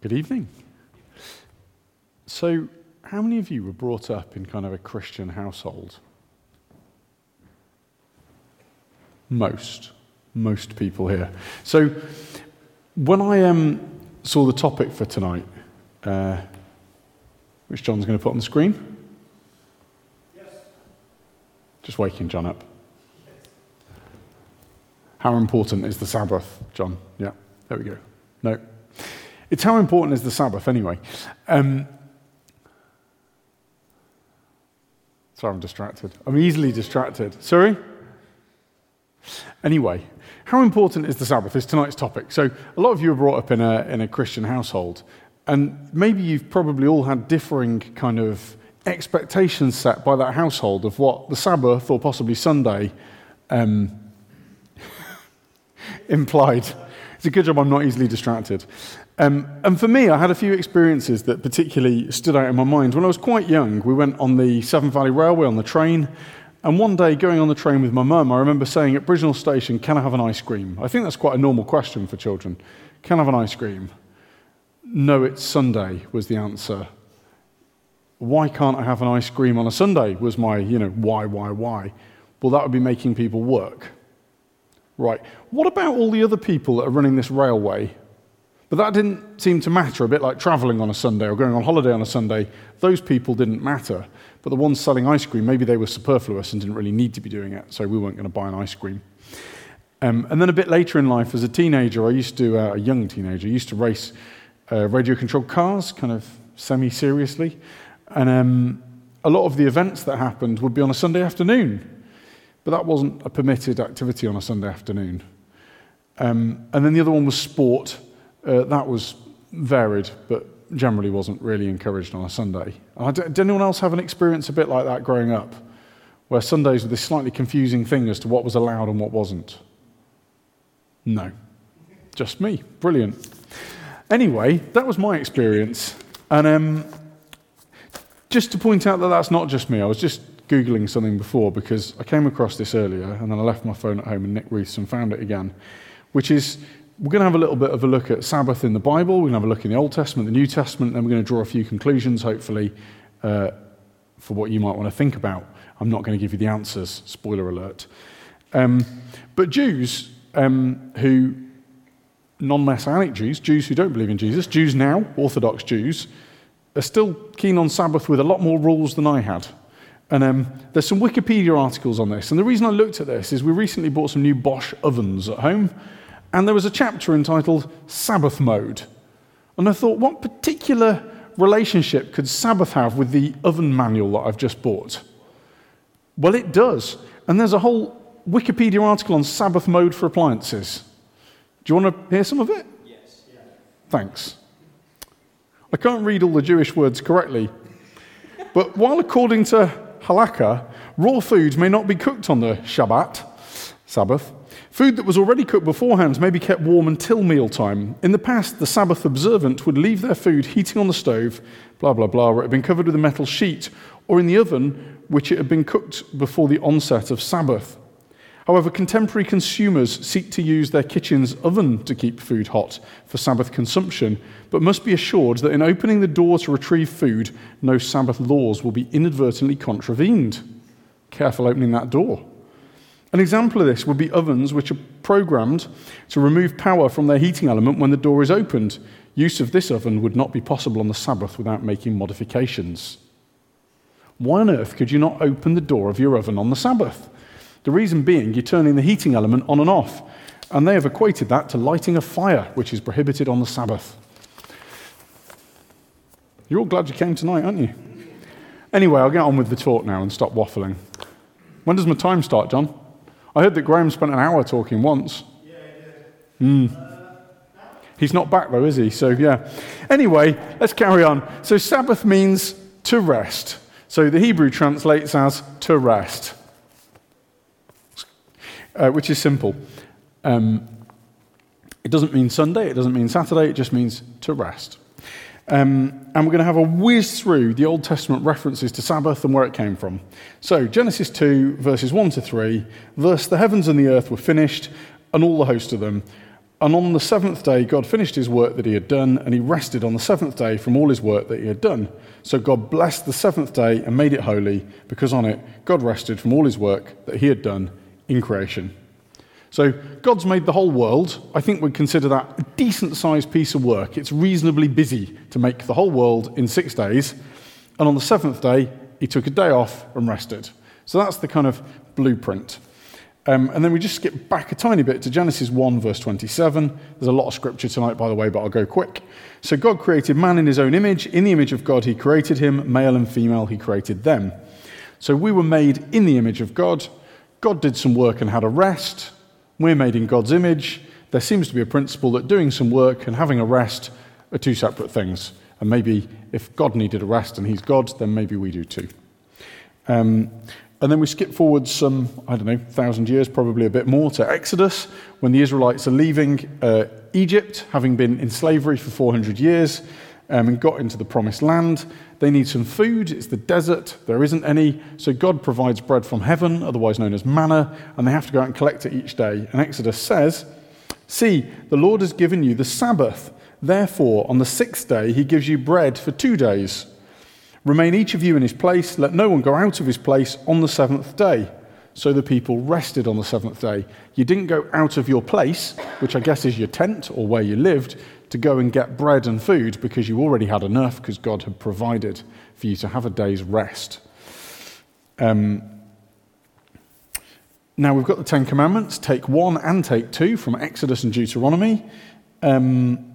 Good evening. So, how many of you were brought up in kind of a Christian household? Most. Most people here. So, when I um, saw the topic for tonight, uh, which John's going to put on the screen. Yes. Just waking John up. How important is the Sabbath, John? Yeah, there we go. No. It's how important is the Sabbath, anyway. Um, sorry, I'm distracted. I'm easily distracted. Sorry? Anyway, how important is the Sabbath is tonight's topic. So, a lot of you are brought up in a, in a Christian household, and maybe you've probably all had differing kind of expectations set by that household of what the Sabbath or possibly Sunday um, implied. It's a good job I'm not easily distracted. Um, and for me, I had a few experiences that particularly stood out in my mind. When I was quite young, we went on the Severn Valley Railway on the train. And one day, going on the train with my mum, I remember saying at Bridgnorth Station, Can I have an ice cream? I think that's quite a normal question for children. Can I have an ice cream? No, it's Sunday, was the answer. Why can't I have an ice cream on a Sunday? Was my, you know, why, why, why? Well, that would be making people work. Right. What about all the other people that are running this railway? But that didn't seem to matter, a bit like traveling on a Sunday or going on holiday on a Sunday. Those people didn't matter. But the ones selling ice cream, maybe they were superfluous and didn't really need to be doing it, so we weren't going to buy an ice cream. Um, and then a bit later in life, as a teenager, I used to, uh, a young teenager, I used to race uh, radio controlled cars, kind of semi seriously. And um, a lot of the events that happened would be on a Sunday afternoon. But that wasn't a permitted activity on a Sunday afternoon. Um, and then the other one was sport. Uh, that was varied, but generally wasn't really encouraged on a Sunday. did anyone else have an experience a bit like that growing up, where Sundays were this slightly confusing thing as to what was allowed and what wasn't? No. Just me. Brilliant. Anyway, that was my experience. And um, just to point out that that's not just me, I was just Googling something before because I came across this earlier and then I left my phone at home and Nick and found it again, which is we're going to have a little bit of a look at Sabbath in the Bible. We're going to have a look in the Old Testament, the New Testament, and then we're going to draw a few conclusions, hopefully, uh, for what you might want to think about. I'm not going to give you the answers, spoiler alert. Um, but Jews um, who, non Messianic Jews, Jews who don't believe in Jesus, Jews now, Orthodox Jews, are still keen on Sabbath with a lot more rules than I had. And um, there's some Wikipedia articles on this. And the reason I looked at this is we recently bought some new Bosch ovens at home, and there was a chapter entitled Sabbath Mode. And I thought, what particular relationship could Sabbath have with the oven manual that I've just bought? Well, it does. And there's a whole Wikipedia article on Sabbath mode for appliances. Do you want to hear some of it? Yes. Yeah. Thanks. I can't read all the Jewish words correctly, but while according to halakha, raw food may not be cooked on the Shabbat, Sabbath. Food that was already cooked beforehand may be kept warm until mealtime. In the past, the Sabbath observant would leave their food heating on the stove, blah, blah, blah, where it had been covered with a metal sheet, or in the oven, which it had been cooked before the onset of Sabbath. However, contemporary consumers seek to use their kitchen's oven to keep food hot for Sabbath consumption, but must be assured that in opening the door to retrieve food, no Sabbath laws will be inadvertently contravened. Careful opening that door. An example of this would be ovens which are programmed to remove power from their heating element when the door is opened. Use of this oven would not be possible on the Sabbath without making modifications. Why on earth could you not open the door of your oven on the Sabbath? The reason being, you're turning the heating element on and off, and they have equated that to lighting a fire, which is prohibited on the Sabbath. You're all glad you came tonight, aren't you? Anyway, I'll get on with the talk now and stop waffling. When does my time start, John? I heard that Graham spent an hour talking once. Yeah, he did. Mm. He's not back though, is he? So, yeah. Anyway, let's carry on. So, Sabbath means to rest. So, the Hebrew translates as to rest uh, which is simple. Um, it doesn't mean Sunday, it doesn't mean Saturday, it just means to rest. Um, and we're going to have a whiz through the Old Testament references to Sabbath and where it came from. So, Genesis 2, verses 1 to 3, thus the heavens and the earth were finished, and all the host of them. And on the seventh day, God finished his work that he had done, and he rested on the seventh day from all his work that he had done. So God blessed the seventh day and made it holy, because on it, God rested from all his work that he had done in creation. So God's made the whole world. I think we'd consider that a decent sized piece of work. It's reasonably busy to make the whole world in six days. And on the seventh day, he took a day off and rested. So that's the kind of blueprint. Um, and then we just skip back a tiny bit to Genesis 1, verse 27. There's a lot of scripture tonight, by the way, but I'll go quick. So God created man in his own image. In the image of God, he created him. Male and female, he created them. So we were made in the image of God. God did some work and had a rest. We're made in God's image. There seems to be a principle that doing some work and having a rest are two separate things. And maybe if God needed a rest and he's God, then maybe we do too. Um, and then we skip forward some, I don't know, thousand years, probably a bit more, to Exodus, when the Israelites are leaving uh, Egypt, having been in slavery for 400 years, um, and got into the promised land. They need some food. It's the desert. There isn't any. So God provides bread from heaven, otherwise known as manna, and they have to go out and collect it each day. And Exodus says, See, the Lord has given you the Sabbath. Therefore, on the sixth day, he gives you bread for two days. Remain each of you in his place. Let no one go out of his place on the seventh day. So the people rested on the seventh day. You didn't go out of your place, which I guess is your tent or where you lived, to go and get bread and food because you already had enough because God had provided for you to have a day's rest. Um, now we've got the Ten Commandments, take one and take two from Exodus and Deuteronomy. Um,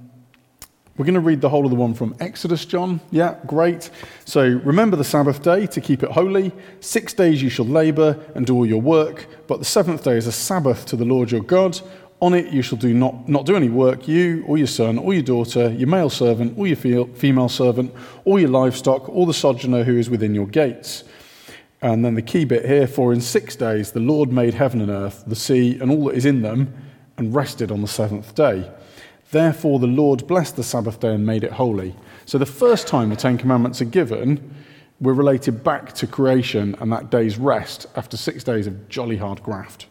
we're going to read the whole of the one from Exodus, John. Yeah, great. So remember the Sabbath day to keep it holy. Six days you shall labor and do all your work, but the seventh day is a Sabbath to the Lord your God. On it you shall do not, not do any work, you or your son or your daughter, your male servant or your female servant, or your livestock, or the sojourner who is within your gates. And then the key bit here for in six days the Lord made heaven and earth, the sea, and all that is in them, and rested on the seventh day. Therefore, the Lord blessed the Sabbath day and made it holy. So, the first time the Ten Commandments are given, we're related back to creation and that day's rest after six days of jolly hard graft.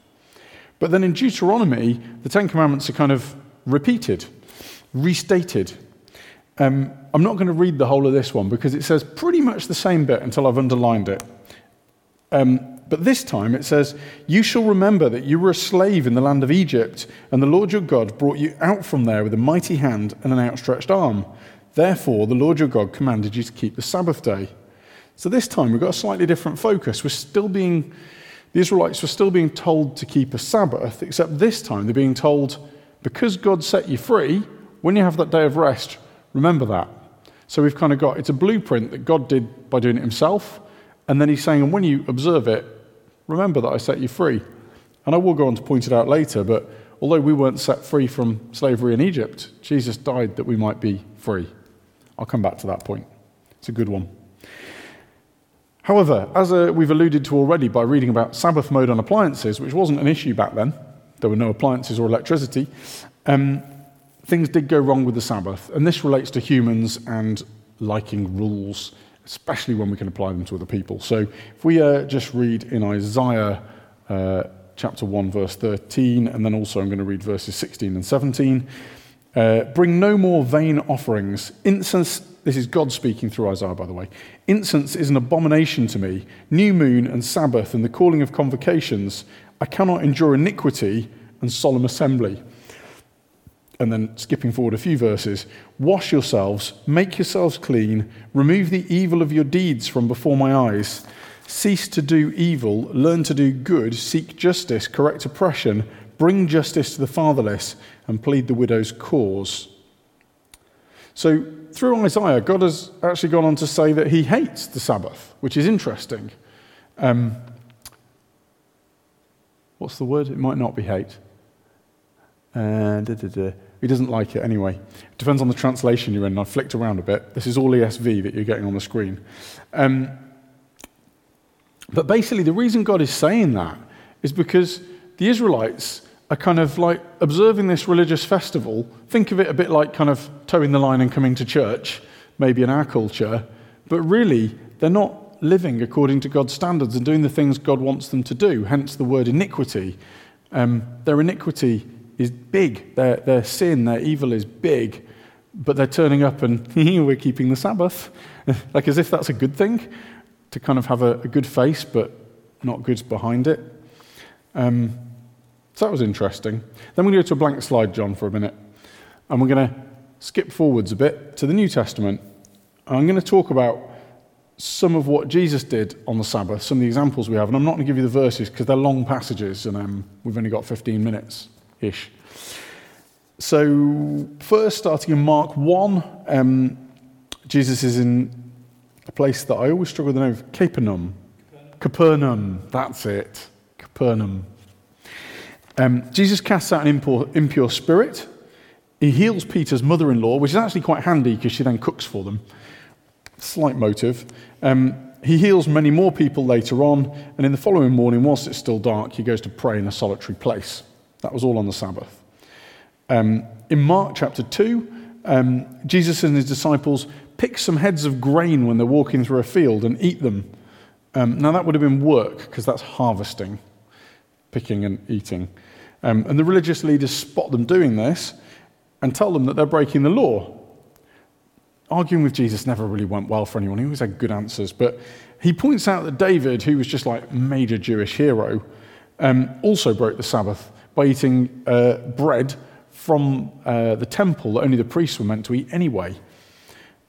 But then in Deuteronomy, the Ten Commandments are kind of repeated, restated. Um, I'm not going to read the whole of this one because it says pretty much the same bit until I've underlined it. Um, but this time it says, You shall remember that you were a slave in the land of Egypt, and the Lord your God brought you out from there with a mighty hand and an outstretched arm. Therefore, the Lord your God commanded you to keep the Sabbath day. So this time we've got a slightly different focus. We're still being, the Israelites were still being told to keep a Sabbath, except this time they're being told, because God set you free, when you have that day of rest, remember that. So we've kind of got, it's a blueprint that God did by doing it himself. And then he's saying, and when you observe it, remember that I set you free. And I will go on to point it out later, but although we weren't set free from slavery in Egypt, Jesus died that we might be free. I'll come back to that point. It's a good one. However, as uh, we've alluded to already by reading about Sabbath mode on appliances, which wasn't an issue back then, there were no appliances or electricity, um, things did go wrong with the Sabbath. And this relates to humans and liking rules especially when we can apply them to other people. So if we uh, just read in Isaiah uh, chapter 1, verse 13, and then also I'm going to read verses 16 and 17. Uh, Bring no more vain offerings. Incense, this is God speaking through Isaiah, by the way. Incense is an abomination to me. New moon and Sabbath and the calling of convocations. I cannot endure iniquity and solemn assembly and then skipping forward a few verses, wash yourselves, make yourselves clean, remove the evil of your deeds from before my eyes. Cease to do evil, learn to do good, seek justice, correct oppression, bring justice to the fatherless, and plead the widow's cause. So, through Isaiah, God has actually gone on to say that he hates the Sabbath, which is interesting. Um, what's the word? It might not be hate. Uh, da, da, da. He doesn't like it anyway. It depends on the translation you're in. I've flicked around a bit. This is all ESV that you're getting on the screen. Um, but basically, the reason God is saying that is because the Israelites are kind of like observing this religious festival. Think of it a bit like kind of toeing the line and coming to church, maybe in our culture. But really, they're not living according to God's standards and doing the things God wants them to do, hence the word iniquity. Um, their iniquity is big. Their, their sin, their evil is big, but they're turning up and we're keeping the Sabbath. like as if that's a good thing to kind of have a, a good face, but not good behind it. Um, so that was interesting. Then we're going to go to a blank slide, John, for a minute. And we're going to skip forwards a bit to the New Testament. I'm going to talk about some of what Jesus did on the Sabbath, some of the examples we have. And I'm not going to give you the verses because they're long passages and um, we've only got 15 minutes ish. So, first, starting in Mark 1, um, Jesus is in a place that I always struggle the name of Capernaum. Capernaum, Capernaum that's it. Capernaum. Um, Jesus casts out an impure, impure spirit. He heals Peter's mother in law, which is actually quite handy because she then cooks for them. Slight motive. Um, he heals many more people later on, and in the following morning, whilst it's still dark, he goes to pray in a solitary place. That was all on the Sabbath. Um, in Mark chapter 2, um, Jesus and his disciples pick some heads of grain when they're walking through a field and eat them. Um, now, that would have been work because that's harvesting, picking and eating. Um, and the religious leaders spot them doing this and tell them that they're breaking the law. Arguing with Jesus never really went well for anyone. He always had good answers. But he points out that David, who was just like major Jewish hero, um, also broke the Sabbath by eating uh, bread from uh, the temple that only the priests were meant to eat anyway.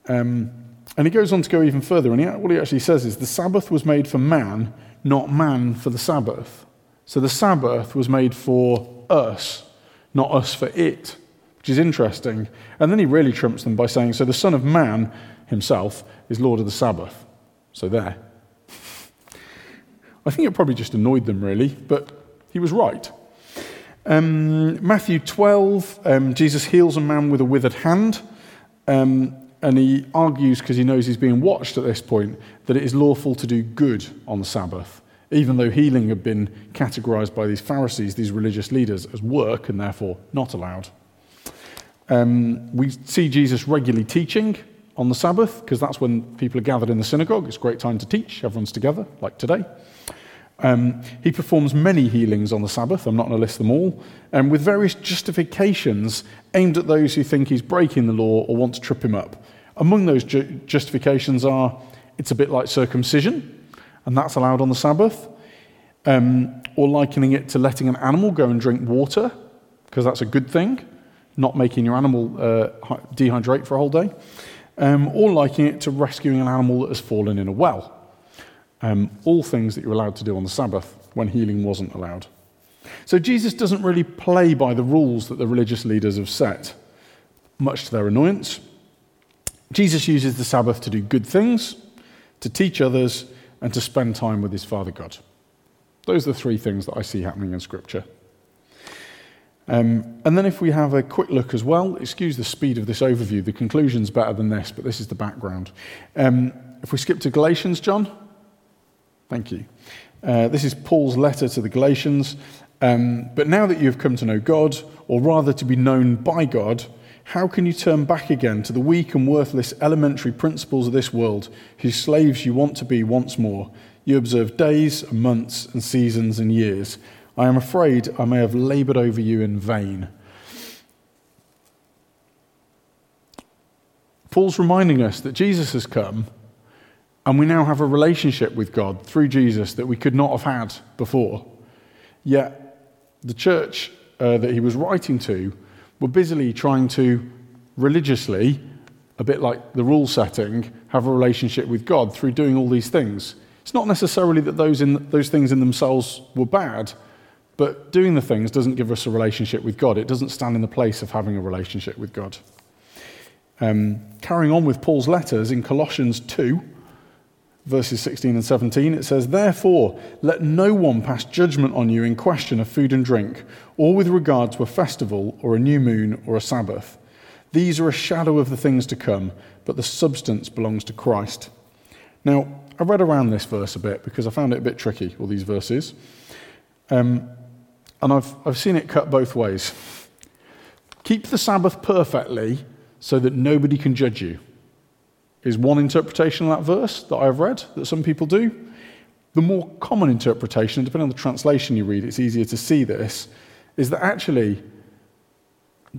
Um, and he goes on to go even further, and he, what he actually says is the Sabbath was made for man, not man for the Sabbath. So the Sabbath was made for us, not us for it, which is interesting. And then he really trumps them by saying, So the Son of Man himself is Lord of the Sabbath. So there. I think it probably just annoyed them, really, but he was right. Um, Matthew 12, um, Jesus heals a man with a withered hand. Um, and he argues, because he knows he's being watched at this point, that it is lawful to do good on the Sabbath even though healing had been categorized by these Pharisees, these religious leaders, as work and therefore not allowed. Um, we see Jesus regularly teaching on the Sabbath because that's when people are gathered in the synagogue. It's a great time to teach, everyone's together, like today. Um, he performs many healings on the Sabbath. I'm not going to list them all, um, with various justifications aimed at those who think he's breaking the law or want to trip him up. Among those ju- justifications are it's a bit like circumcision, and that's allowed on the Sabbath. Um, or likening it to letting an animal go and drink water, because that's a good thing, not making your animal uh, dehydrate for a whole day. Um, or likening it to rescuing an animal that has fallen in a well. Um, all things that you're allowed to do on the Sabbath when healing wasn't allowed. So Jesus doesn't really play by the rules that the religious leaders have set, much to their annoyance. Jesus uses the Sabbath to do good things, to teach others, and to spend time with his Father God. Those are the three things that I see happening in Scripture. Um, and then, if we have a quick look as well, excuse the speed of this overview, the conclusion's better than this, but this is the background. Um, if we skip to Galatians, John, thank you. Uh, this is Paul's letter to the Galatians. Um, but now that you have come to know God, or rather to be known by God, how can you turn back again to the weak and worthless elementary principles of this world, whose slaves you want to be once more? You observe days, and months, and seasons, and years. I am afraid I may have labored over you in vain. Paul's reminding us that Jesus has come, and we now have a relationship with God through Jesus that we could not have had before. Yet, the church uh, that he was writing to were busily trying to religiously, a bit like the rule setting, have a relationship with God through doing all these things. It's not necessarily that those, in, those things in themselves were bad, but doing the things doesn't give us a relationship with God. It doesn't stand in the place of having a relationship with God. Um, carrying on with Paul's letters in Colossians 2, verses 16 and 17, it says, Therefore, let no one pass judgment on you in question of food and drink, or with regard to a festival, or a new moon, or a Sabbath. These are a shadow of the things to come, but the substance belongs to Christ. Now, I read around this verse a bit because I found it a bit tricky, all these verses. Um, and I've, I've seen it cut both ways. Keep the Sabbath perfectly so that nobody can judge you is one interpretation of that verse that I've read that some people do. The more common interpretation, depending on the translation you read, it's easier to see this, is that actually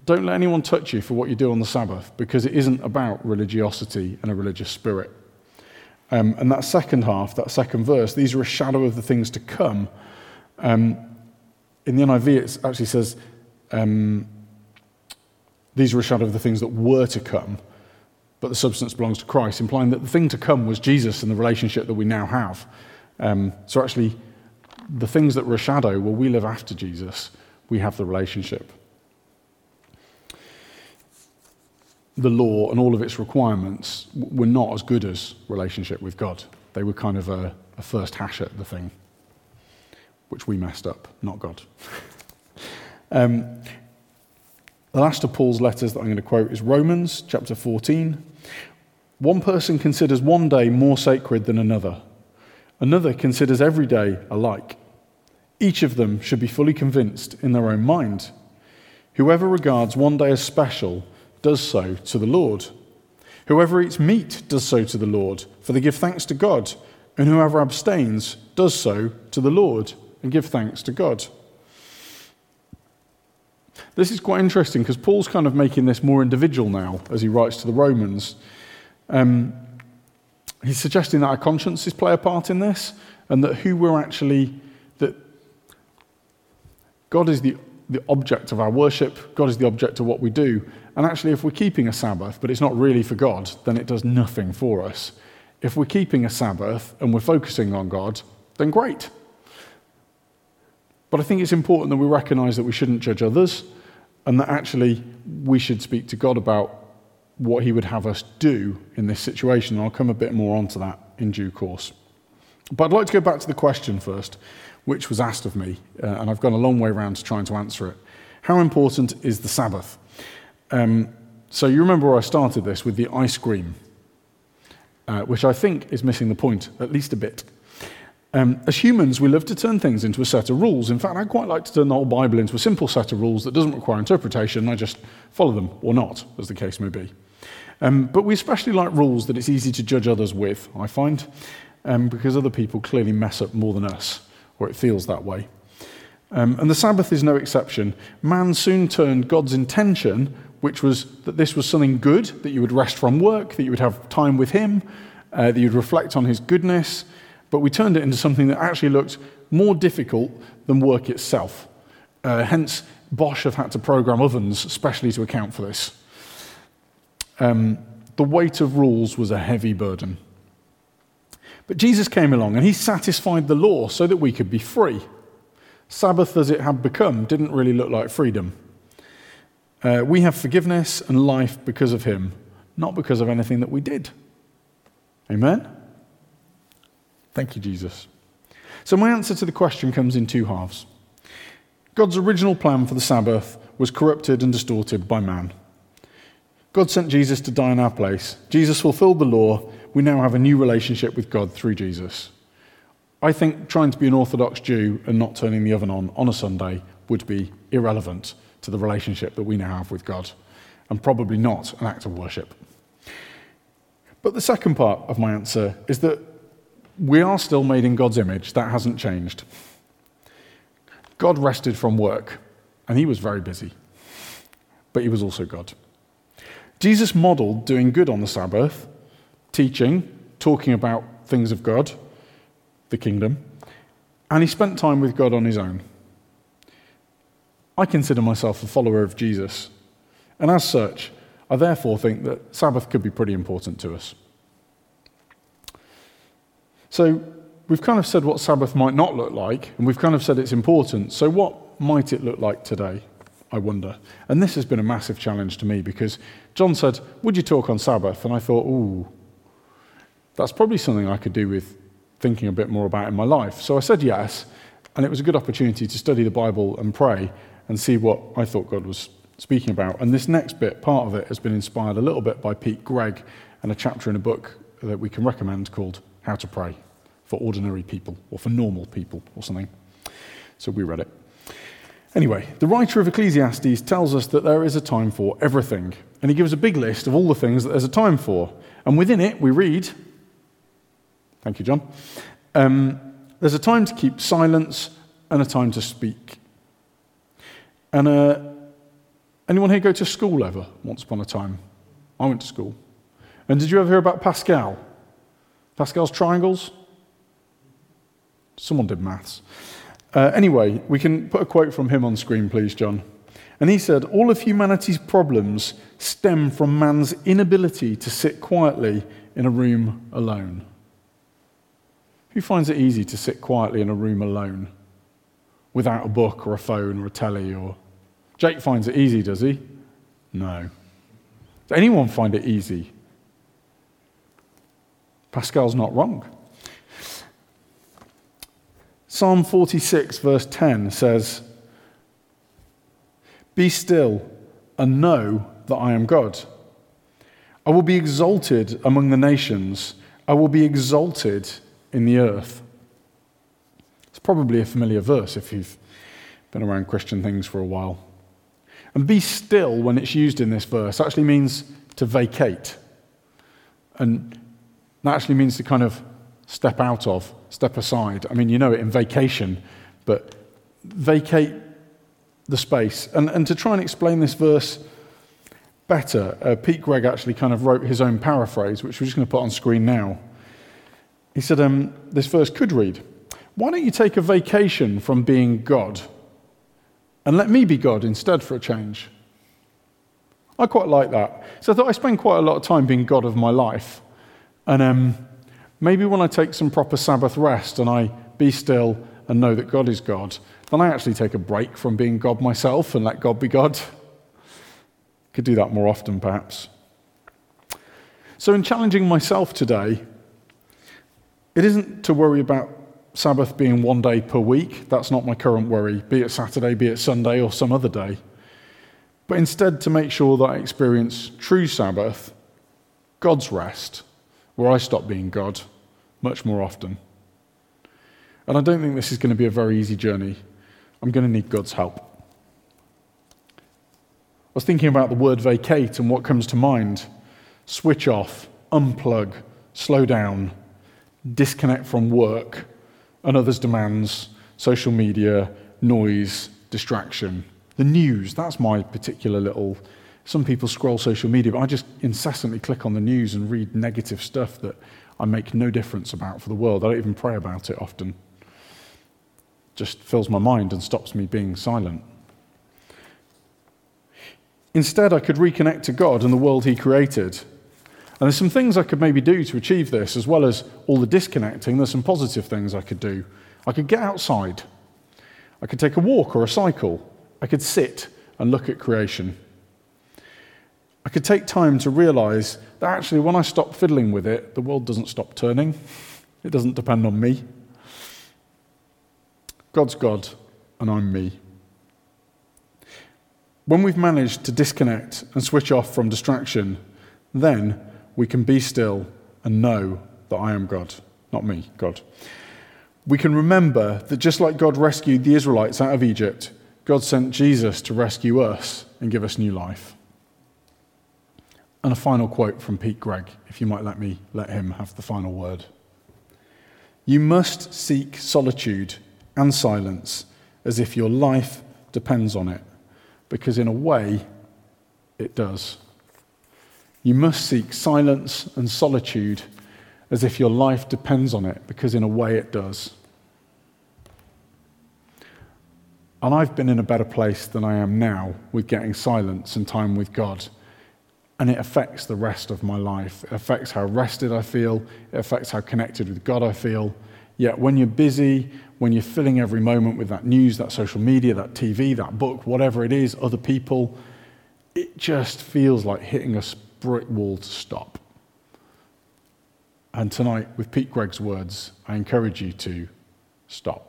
Don't let anyone touch you for what you do on the Sabbath, because it isn't about religiosity and a religious spirit. Um, and that second half, that second verse, these are a shadow of the things to come. Um, in the NIV, it actually says, um, these are a shadow of the things that were to come, but the substance belongs to Christ, implying that the thing to come was Jesus and the relationship that we now have. Um, so actually, the things that were a shadow, well, we live after Jesus, we have the relationship. the law and all of its requirements were not as good as relationship with God. They were kind of a, a first hash at the thing, which we messed up, not God. um, the last of Paul's letters that I'm going to quote is Romans chapter 14. One person considers one day more sacred than another, another considers every day alike. Each of them should be fully convinced in their own mind. Whoever regards one day as special, does so to the Lord. Whoever eats meat does so to the Lord, for they give thanks to God. And whoever abstains does so to the Lord and give thanks to God. This is quite interesting because Paul's kind of making this more individual now as he writes to the Romans. Um, he's suggesting that our consciences play a part in this and that who we're actually, that God is the, the object of our worship, God is the object of what we do, and actually, if we're keeping a Sabbath, but it's not really for God, then it does nothing for us. If we're keeping a Sabbath and we're focusing on God, then great. But I think it's important that we recognize that we shouldn't judge others and that actually we should speak to God about what He would have us do in this situation. And I'll come a bit more onto that in due course. But I'd like to go back to the question first, which was asked of me, uh, and I've gone a long way around to trying to answer it. How important is the Sabbath? Um, so you remember where I started this with the ice cream, uh, which I think is missing the point, at least a bit. Um, as humans, we love to turn things into a set of rules. In fact, I quite like to turn the whole Bible into a simple set of rules that doesn't require interpretation. I just follow them, or not, as the case may be. Um, but we especially like rules that it's easy to judge others with, I find, um, because other people clearly mess up more than us, or it feels that way. Um, and the Sabbath is no exception. Man soon turned God's intention which was that this was something good, that you would rest from work, that you would have time with Him, uh, that you'd reflect on His goodness. But we turned it into something that actually looked more difficult than work itself. Uh, hence, Bosch have had to program ovens especially to account for this. Um, the weight of rules was a heavy burden. But Jesus came along and he satisfied the law so that we could be free. Sabbath, as it had become, didn't really look like freedom. Uh, we have forgiveness and life because of him, not because of anything that we did. Amen? Thank you, Jesus. So, my answer to the question comes in two halves. God's original plan for the Sabbath was corrupted and distorted by man. God sent Jesus to die in our place. Jesus fulfilled the law. We now have a new relationship with God through Jesus. I think trying to be an Orthodox Jew and not turning the oven on on a Sunday would be irrelevant to the relationship that we now have with God, and probably not an act of worship. But the second part of my answer is that we are still made in God's image. That hasn't changed. God rested from work, and he was very busy, but he was also God. Jesus modeled doing good on the Sabbath, teaching, talking about things of God, the kingdom, and he spent time with God on his own. I consider myself a follower of Jesus, and as such, I therefore think that Sabbath could be pretty important to us. So, we've kind of said what Sabbath might not look like, and we've kind of said it's important. So, what might it look like today? I wonder. And this has been a massive challenge to me because John said, Would you talk on Sabbath? And I thought, Ooh, that's probably something I could do with thinking a bit more about in my life. So I said yes, and it was a good opportunity to study the Bible and pray and see what I thought God was speaking about. And this next bit, part of it, has been inspired a little bit by Pete Greig and a chapter in a book that we can recommend called How to Pray for Ordinary People or for Normal People or something. So we read it. Anyway, the writer of Ecclesiastes tells us that there is a time for everything, and he gives a big list of all the things that there's a time for. And within it, we read, thank you, John, um, there's a time to keep silence and a time to speak and uh, Anyone here go to school ever, once upon a time? I went to school. And did you ever hear about Pascal? Pascal's triangles? Someone did maths. Uh, anyway, we can put a quote from him on screen, please, John. And he said, All of humanity's problems stem from man's inability to sit quietly in a room alone. Who finds it easy to sit quietly in a room alone without a book or a phone or a telly or Jake finds it easy, does he? No. Does anyone find it easy? Pascal's not wrong. Psalm 46, verse 10 says, Be still and know that I am God. I will be exalted among the nations, I will be exalted in the earth. It's probably a familiar verse if you've been around Christian things for a while. And be still, when it's used in this verse, actually means to vacate. And that actually means to kind of step out of, step aside. I mean, you know it in vacation, but vacate the space. And, and to try and explain this verse better, uh, Pete Greig actually kind of wrote his own paraphrase, which we're just going to put on screen now. He said, um, This verse could read, Why don't you take a vacation from being God? and let me be God instead for a change. I quite like that. So I thought I spend quite a lot of time being God of my life. And um, maybe when I take some proper Sabbath rest and I be still and know that God is God, then I actually take a break from being God myself and let God be God. Could do that more often, perhaps. So, in challenging myself today, it isn't to worry about Sabbath being one day per week. That's not my current worry, be it Saturday, be it Sunday, or some other day. But instead, to make sure that I experience true Sabbath, God's rest, where I stop being God much more often. And I don't think this is going to be a very easy journey. I'm going to need God's help. I was thinking about the word vacate and what comes to mind switch off, unplug, slow down, disconnect from work and others' demands, social media, noise, distraction. The news, that's my particular little. Some people scroll social media, but I just incessantly click on the news and read negative stuff that I make no difference about for the world. I don't even pray about it often. Just fills my mind and stops me being silent. Instead, I could reconnect to God and the world He created and there's some things I could maybe do to achieve this, as well as all the disconnecting. There's some positive things I could do. I could get outside. I could take a walk or a cycle. I could sit and look at creation. I could take time to realize that actually, when I stop fiddling with it, the world doesn't stop turning. It doesn't depend on me. God's God, and I'm me. When we've managed to disconnect and switch off from distraction, then we can be still and know that I am God, not me, God. We can remember that just like God rescued the Israelites out of Egypt, God sent Jesus to rescue us and give us new life. And a final quote from Pete Greig, if you might let me let him have the final word. You must seek solitude and silence as if your life depends on it, because in a way, it does. You must seek silence and solitude as if your life depends on it, because in a way it does. And I've been in a better place than I am now with getting silence and time with God. And it affects the rest of my life. It affects how rested I feel, it affects how connected with God I feel. Yet when you're busy, when you're filling every moment with that news, that social media, that TV, that book, whatever it is, other people, it just feels like hitting a brick wall to stop. And tonight, with Pete Greig's words, I encourage you to stop.